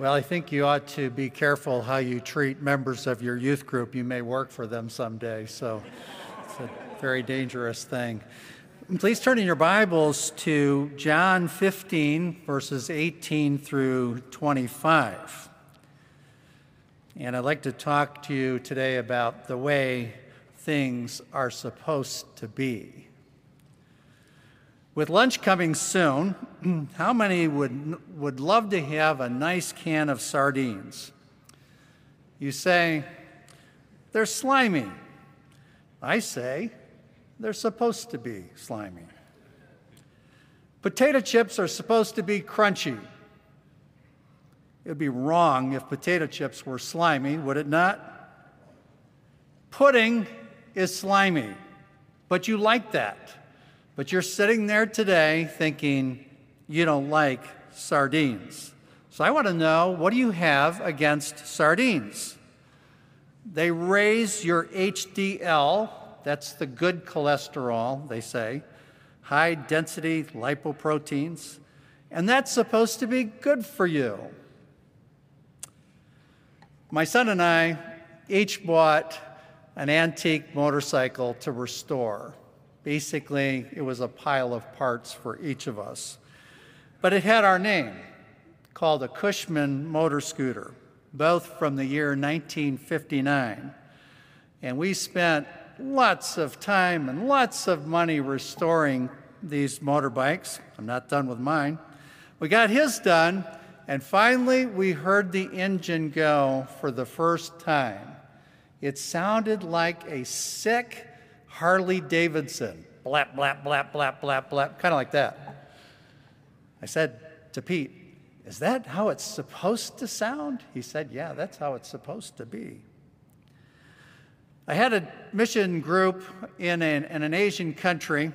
Well, I think you ought to be careful how you treat members of your youth group. You may work for them someday, so it's a very dangerous thing. Please turn in your Bibles to John 15, verses 18 through 25. And I'd like to talk to you today about the way things are supposed to be. With lunch coming soon, how many would, would love to have a nice can of sardines? You say, they're slimy. I say, they're supposed to be slimy. Potato chips are supposed to be crunchy. It would be wrong if potato chips were slimy, would it not? Pudding is slimy, but you like that. But you're sitting there today thinking you don't like sardines. So I want to know what do you have against sardines? They raise your HDL, that's the good cholesterol, they say, high density lipoproteins, and that's supposed to be good for you. My son and I each bought an antique motorcycle to restore. Basically, it was a pile of parts for each of us. But it had our name, called a Cushman motor scooter, both from the year 1959. And we spent lots of time and lots of money restoring these motorbikes. I'm not done with mine. We got his done, and finally we heard the engine go for the first time. It sounded like a sick Harley Davidson. Blap, blap, blap, blap, blap, blap, kind of like that. I said to Pete, Is that how it's supposed to sound? He said, Yeah, that's how it's supposed to be. I had a mission group in an, in an Asian country,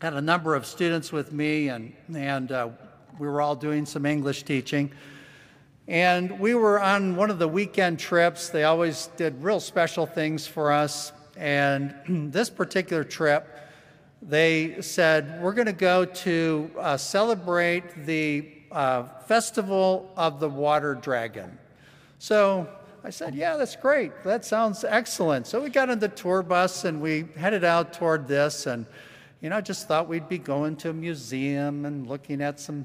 had a number of students with me, and, and uh, we were all doing some English teaching. And we were on one of the weekend trips. They always did real special things for us. And this particular trip, they said, We're going to go to uh, celebrate the uh, Festival of the Water Dragon. So I said, Yeah, that's great. That sounds excellent. So we got on the tour bus and we headed out toward this. And, you know, I just thought we'd be going to a museum and looking at some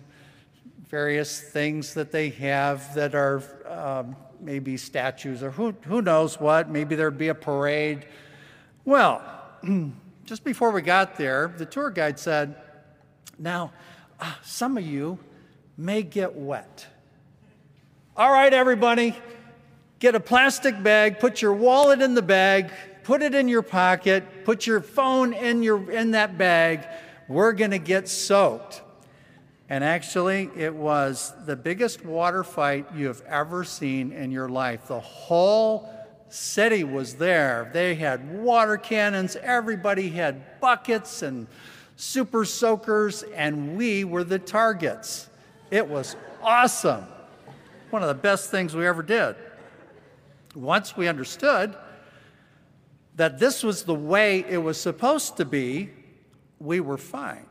various things that they have that are um, maybe statues or who, who knows what. Maybe there'd be a parade. Well, just before we got there, the tour guide said, Now, uh, some of you may get wet. All right, everybody, get a plastic bag, put your wallet in the bag, put it in your pocket, put your phone in, your, in that bag. We're going to get soaked. And actually, it was the biggest water fight you have ever seen in your life. The whole city was there. They had water cannons, everybody had buckets and super soakers, and we were the targets. It was awesome. One of the best things we ever did. Once we understood that this was the way it was supposed to be, we were fine.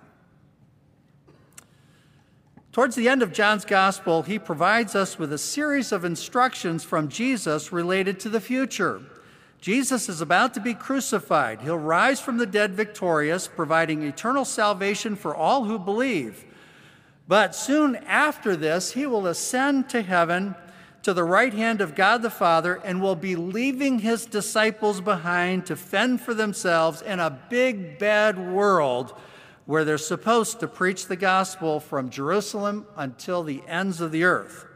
Towards the end of John's gospel, he provides us with a series of instructions from Jesus related to the future. Jesus is about to be crucified. He'll rise from the dead victorious, providing eternal salvation for all who believe. But soon after this, he will ascend to heaven to the right hand of God the Father and will be leaving his disciples behind to fend for themselves in a big, bad world where they're supposed to preach the gospel from Jerusalem until the ends of the earth,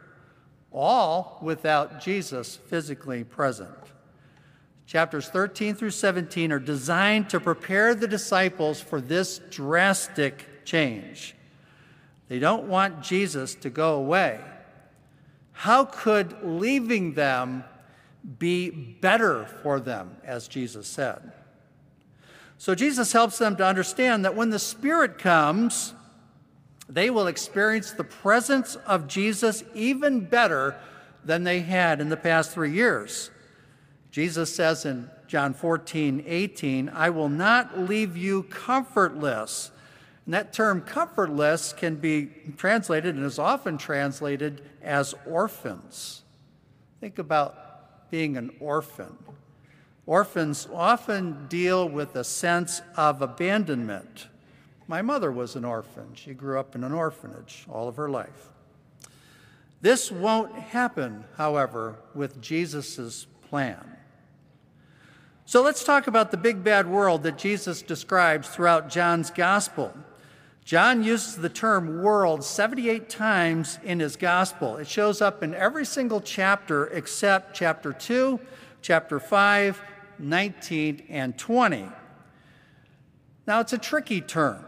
all without Jesus physically present. Chapters 13 through 17 are designed to prepare the disciples for this drastic change. They don't want Jesus to go away. How could leaving them be better for them, as Jesus said? So Jesus helps them to understand that when the Spirit comes, they will experience the presence of Jesus even better than they had in the past three years. Jesus says in John 14, 18, I will not leave you comfortless. And that term comfortless can be translated and is often translated as orphans. Think about being an orphan. Orphans often deal with a sense of abandonment. My mother was an orphan. She grew up in an orphanage all of her life. This won't happen, however, with Jesus' plan. So let's talk about the big bad world that Jesus describes throughout John's gospel. John uses the term world 78 times in his gospel. It shows up in every single chapter except chapter 2, chapter 5, 19, and 20. Now, it's a tricky term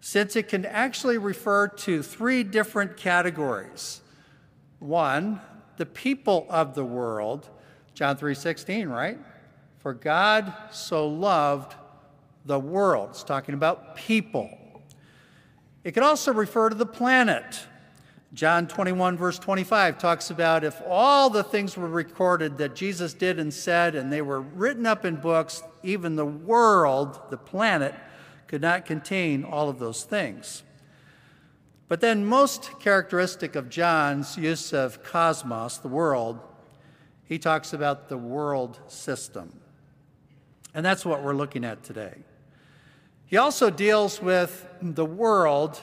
since it can actually refer to three different categories. One, the people of the world, John 3:16, right? For God so loved the world. It's talking about people. It could also refer to the planet. John 21, verse 25, talks about if all the things were recorded that Jesus did and said, and they were written up in books, even the world, the planet, could not contain all of those things. But then, most characteristic of John's use of cosmos, the world, he talks about the world system. And that's what we're looking at today. He also deals with the world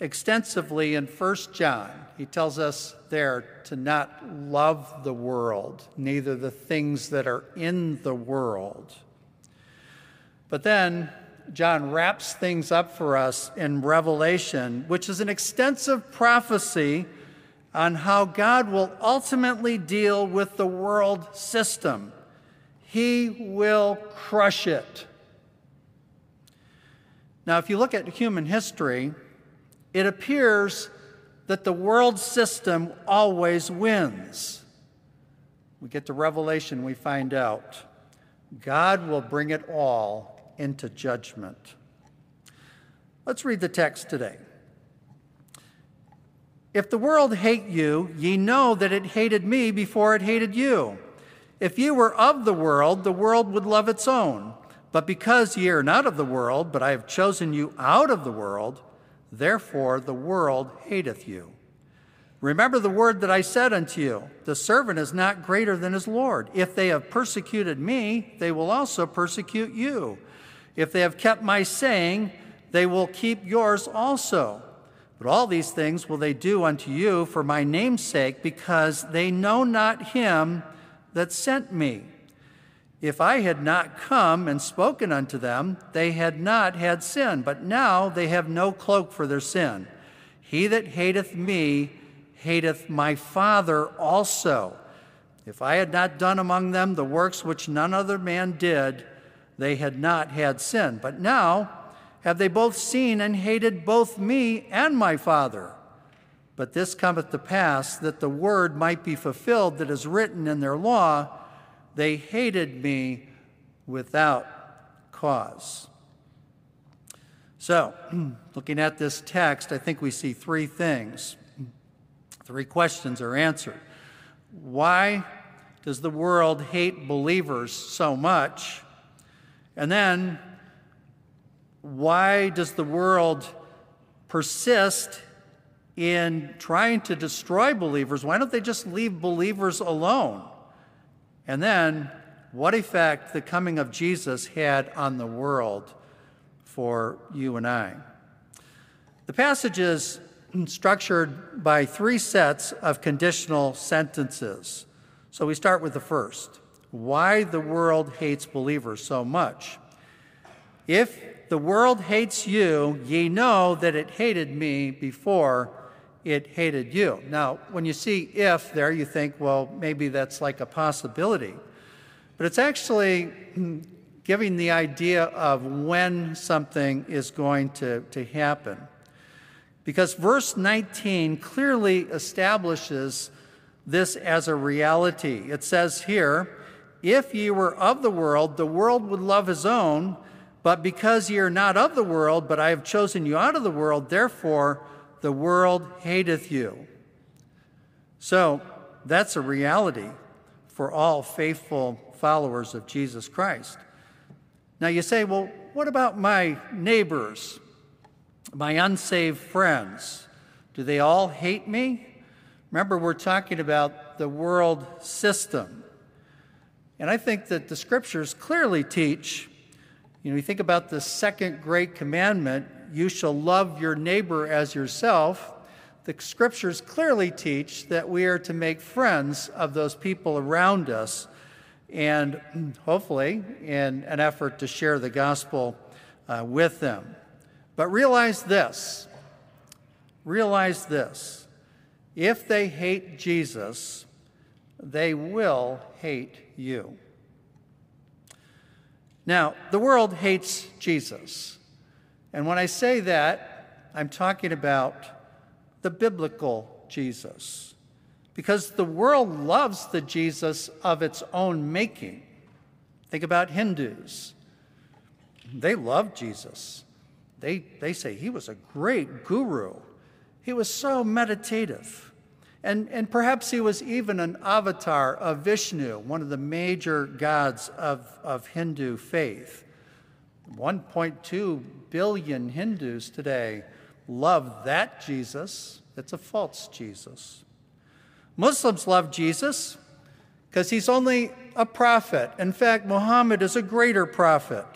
extensively in 1 John. He tells us there to not love the world, neither the things that are in the world. But then John wraps things up for us in Revelation, which is an extensive prophecy on how God will ultimately deal with the world system. He will crush it. Now, if you look at human history, it appears that the world system always wins. We get to Revelation, we find out God will bring it all into judgment. Let's read the text today. If the world hate you, ye know that it hated me before it hated you. If you were of the world, the world would love its own. But because ye are not of the world, but I have chosen you out of the world, therefore the world hateth you. Remember the word that I said unto you The servant is not greater than his Lord. If they have persecuted me, they will also persecute you. If they have kept my saying, they will keep yours also. But all these things will they do unto you for my name's sake, because they know not him that sent me. If I had not come and spoken unto them, they had not had sin, but now they have no cloak for their sin. He that hateth me hateth my Father also. If I had not done among them the works which none other man did, they had not had sin. But now have they both seen and hated both me and my Father. But this cometh to pass that the word might be fulfilled that is written in their law they hated me without cause. So, looking at this text, I think we see three things. Three questions are answered. Why does the world hate believers so much? And then, why does the world persist in trying to destroy believers? Why don't they just leave believers alone? And then, what effect the coming of Jesus had on the world for you and I. The passage is structured by three sets of conditional sentences. So we start with the first why the world hates believers so much. If the world hates you, ye know that it hated me before it hated you. Now, when you see if there, you think, well, maybe that's like a possibility. But it's actually giving the idea of when something is going to, to happen. Because verse 19 clearly establishes this as a reality. It says here, If ye were of the world, the world would love his own, but because ye are not of the world, but I have chosen you out of the world, therefore the world hateth you. So that's a reality for all faithful followers of Jesus Christ. Now you say, well, what about my neighbors? My unsaved friends, do they all hate me? Remember, we're talking about the world system. And I think that the scriptures clearly teach, you know, you think about the second great commandment, you shall love your neighbor as yourself. The scriptures clearly teach that we are to make friends of those people around us and hopefully in an effort to share the gospel uh, with them. But realize this realize this if they hate Jesus, they will hate you. Now, the world hates Jesus. And when I say that, I'm talking about the biblical Jesus. Because the world loves the Jesus of its own making. Think about Hindus. They love Jesus. They, they say he was a great guru. He was so meditative. And, and perhaps he was even an avatar of Vishnu, one of the major gods of, of Hindu faith. 1.2 billion Hindus today love that Jesus. It's a false Jesus. Muslims love Jesus because he's only a prophet. In fact, Muhammad is a greater prophet.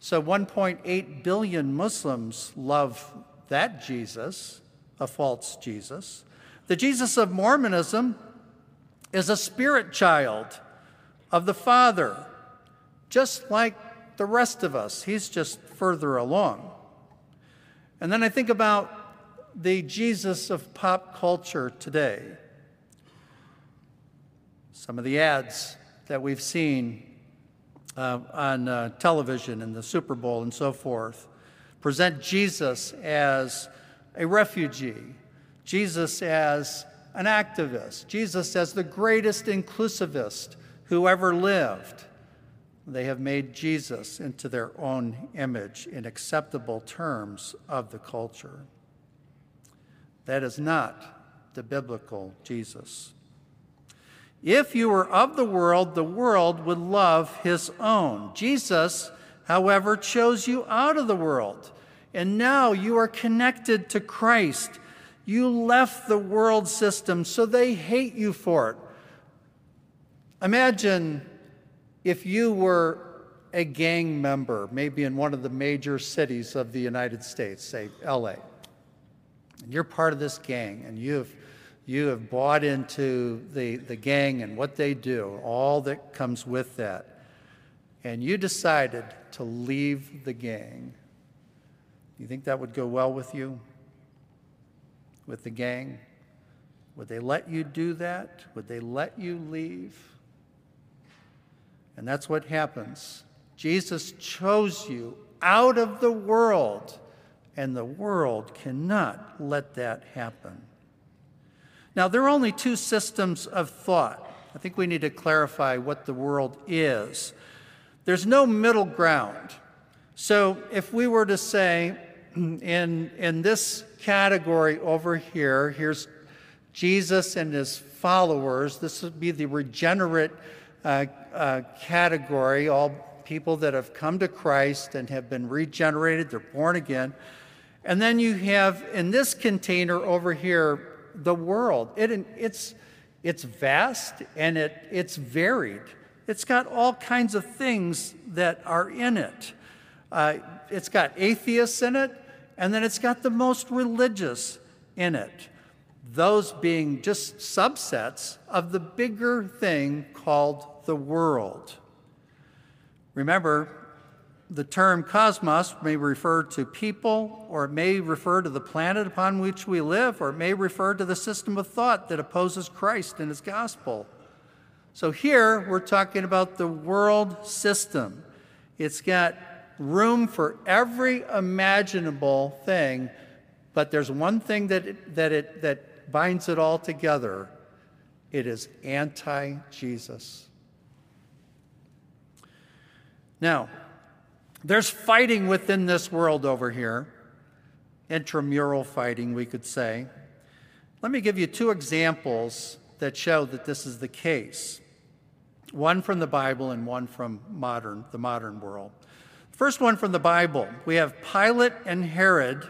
So 1.8 billion Muslims love that Jesus, a false Jesus. The Jesus of Mormonism is a spirit child of the Father, just like the rest of us. He's just further along. And then I think about the Jesus of pop culture today. Some of the ads that we've seen uh, on uh, television and the Super Bowl and so forth present Jesus as a refugee, Jesus as an activist, Jesus as the greatest inclusivist who ever lived. They have made Jesus into their own image in acceptable terms of the culture. That is not the biblical Jesus. If you were of the world, the world would love his own. Jesus, however, chose you out of the world, and now you are connected to Christ. You left the world system, so they hate you for it. Imagine if you were a gang member, maybe in one of the major cities of the United States, say LA, and you're part of this gang, and you've you have bought into the, the gang and what they do, all that comes with that, and you decided to leave the gang, do you think that would go well with you? With the gang? Would they let you do that? Would they let you leave? And that's what happens. Jesus chose you out of the world, and the world cannot let that happen. Now, there are only two systems of thought. I think we need to clarify what the world is. There's no middle ground. So, if we were to say, in, in this category over here, here's Jesus and his followers, this would be the regenerate uh, uh, category, all people that have come to Christ and have been regenerated, they're born again. And then you have in this container over here the world. It, it's, it's vast and it, it's varied. It's got all kinds of things that are in it. Uh, it's got atheists in it, and then it's got the most religious in it. Those being just subsets of the bigger thing called the world. Remember, the term cosmos may refer to people, or it may refer to the planet upon which we live, or it may refer to the system of thought that opposes Christ and his gospel. So here we're talking about the world system. It's got room for every imaginable thing, but there's one thing that it, that, it, that binds it all together it is anti Jesus. Now, there's fighting within this world over here, intramural fighting, we could say. Let me give you two examples that show that this is the case one from the Bible and one from modern, the modern world. First one from the Bible. We have Pilate and Herod.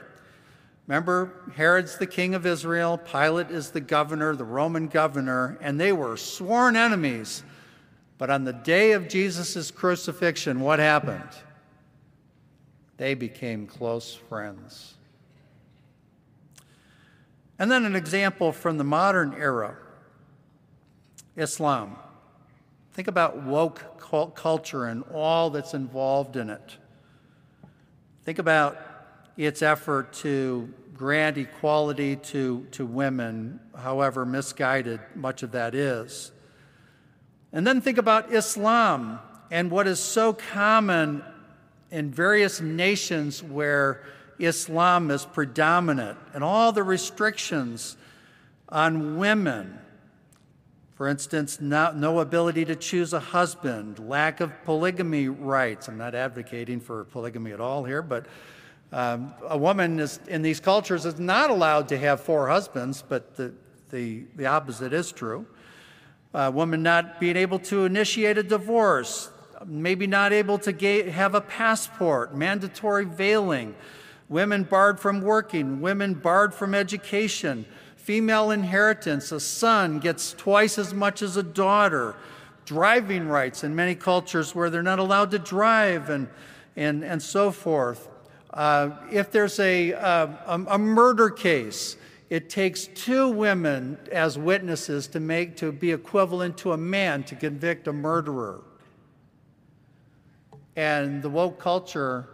Remember, Herod's the king of Israel, Pilate is the governor, the Roman governor, and they were sworn enemies. But on the day of Jesus' crucifixion, what happened? They became close friends. And then an example from the modern era Islam. Think about woke culture and all that's involved in it. Think about its effort to grant equality to, to women, however misguided much of that is. And then think about Islam and what is so common in various nations where Islam is predominant and all the restrictions on women for instance, no, no, ability to choose a husband, lack of polygamy rights. I'm not advocating for polygamy at all here, but um, a woman is, in these cultures is not allowed to have four husbands, but the, the, the opposite is true. A woman not being able to initiate a divorce, maybe not able to have a passport, mandatory veiling, women barred from working, women barred from education female inheritance. A son gets twice as much as a daughter. Driving rights in many cultures where they're not allowed to drive and, and, and so forth. Uh, if there's a, uh, a murder case, it takes two women as witnesses to make to be equivalent to a man to convict a murderer. And the woke culture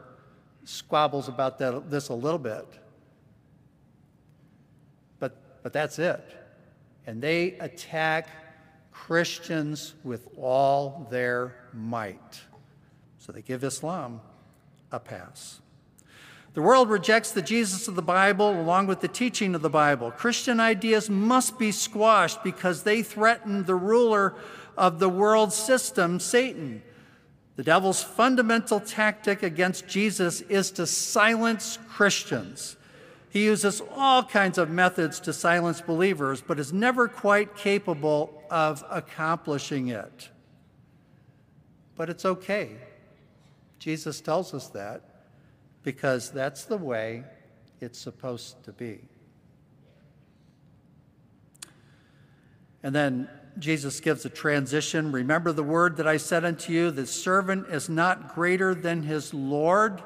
squabbles about that, this a little bit but that's it. And they attack Christians with all their might. So they give Islam a pass. The world rejects the Jesus of the Bible along with the teaching of the Bible. Christian ideas must be squashed because they threaten the ruler of the world system, Satan. The devil's fundamental tactic against Jesus is to silence Christians. He uses all kinds of methods to silence believers, but is never quite capable of accomplishing it. But it's okay. Jesus tells us that because that's the way it's supposed to be. And then Jesus gives a transition. Remember the word that I said unto you the servant is not greater than his Lord.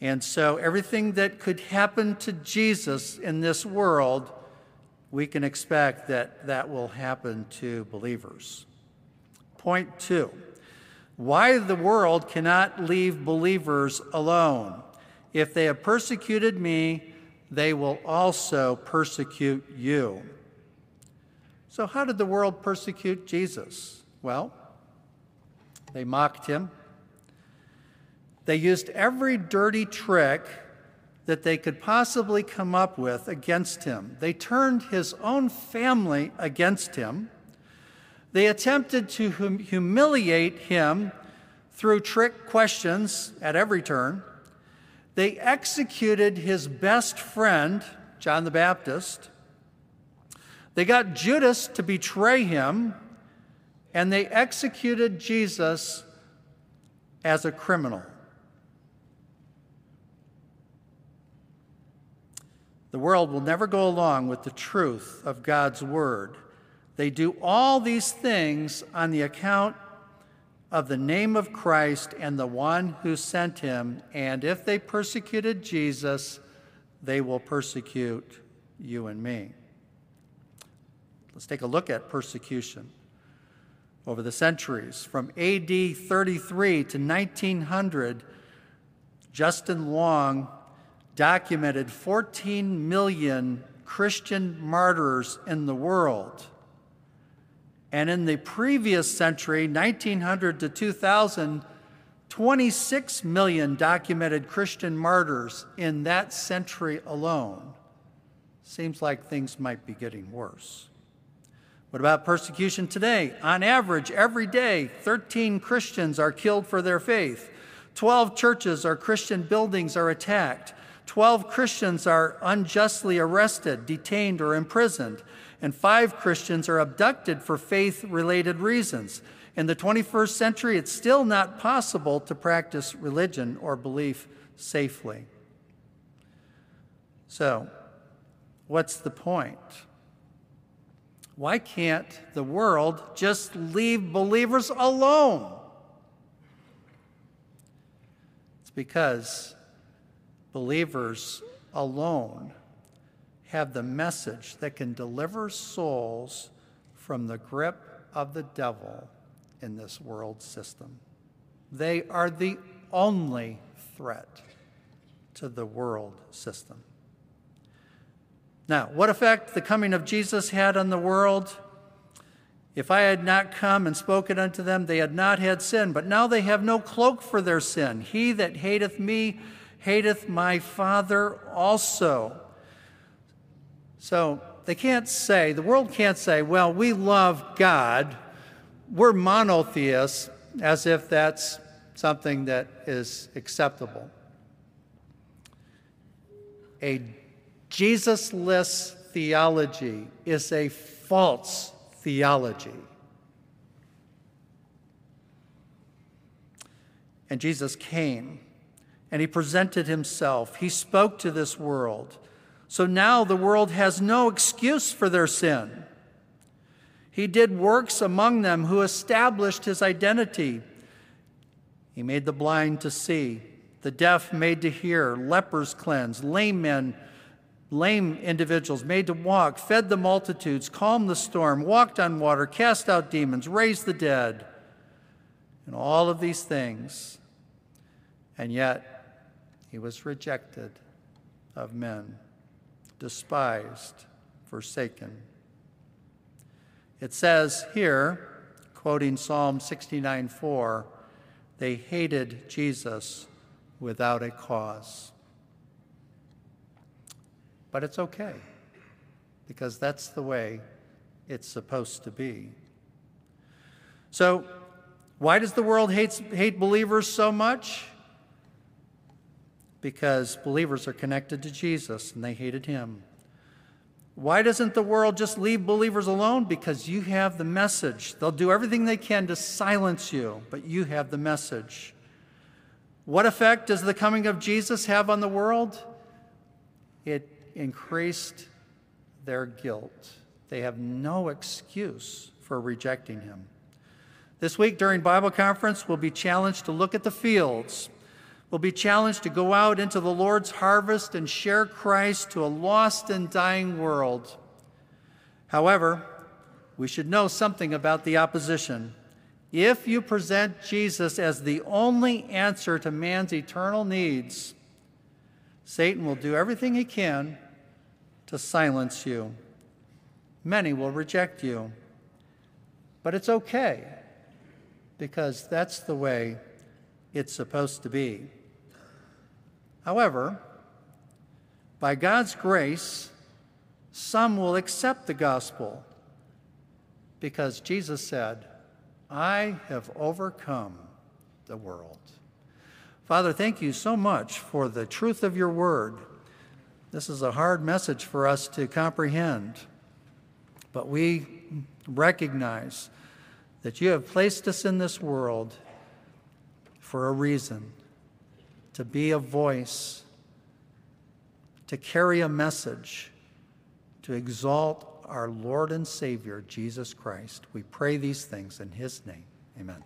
And so, everything that could happen to Jesus in this world, we can expect that that will happen to believers. Point two why the world cannot leave believers alone. If they have persecuted me, they will also persecute you. So, how did the world persecute Jesus? Well, they mocked him, they used every dirty trick that they could possibly come up with against him. They turned his own family against him. They attempted to hum- humiliate him through trick questions at every turn. They executed his best friend, John the Baptist. They got Judas to betray him, and they executed Jesus as a criminal. The world will never go along with the truth of God's word. They do all these things on the account of the name of Christ and the one who sent him. And if they persecuted Jesus, they will persecute you and me. Let's take a look at persecution. Over the centuries, from AD 33 to 1900, Justin Long documented 14 million Christian martyrs in the world. And in the previous century, 1900 to 2000, 26 million documented Christian martyrs in that century alone. Seems like things might be getting worse. What about persecution today? On average, every day, 13 Christians are killed for their faith. 12 churches or Christian buildings are attacked. 12 Christians are unjustly arrested, detained, or imprisoned, and five Christians are abducted for faith related reasons. In the 21st century, it's still not possible to practice religion or belief safely. So, what's the point? Why can't the world just leave believers alone? It's because believers alone have the message that can deliver souls from the grip of the devil in this world system. They are the only threat to the world system. Now, what effect the coming of Jesus had on the world? If I had not come and spoken unto them, they had not had sin, but now they have no cloak for their sin. He that hateth me hateth my Father also. So they can't say, the world can't say, well, we love God, we're monotheists, as if that's something that is acceptable. A Jesus-less theology is a false theology. And Jesus came and he presented himself. He spoke to this world. So now the world has no excuse for their sin. He did works among them who established his identity. He made the blind to see, the deaf made to hear, lepers cleansed, lame men lame individuals made to walk, fed the multitudes, calmed the storm, walked on water, cast out demons, raised the dead, and all of these things. And yet, he was rejected of men, despised, forsaken. It says here, quoting Psalm 69 4, they hated Jesus without a cause. But it's okay because that's the way it's supposed to be. So, why does the world hate, hate believers so much? Because believers are connected to Jesus and they hated him. Why doesn't the world just leave believers alone? Because you have the message. They'll do everything they can to silence you, but you have the message. What effect does the coming of Jesus have on the world? It increased their guilt. They have no excuse for rejecting him. This week during Bible conference, we'll be challenged to look at the fields. We'll be challenged to go out into the Lord's harvest and share Christ to a lost and dying world. However, we should know something about the opposition. If you present Jesus as the only answer to man's eternal needs, Satan will do everything he can to silence you. Many will reject you. But it's okay because that's the way it's supposed to be. However, by God's grace, some will accept the gospel because Jesus said, I have overcome the world. Father, thank you so much for the truth of your word. This is a hard message for us to comprehend, but we recognize that you have placed us in this world for a reason to be a voice, to carry a message, to exalt our Lord and Savior, Jesus Christ. We pray these things in His name. Amen.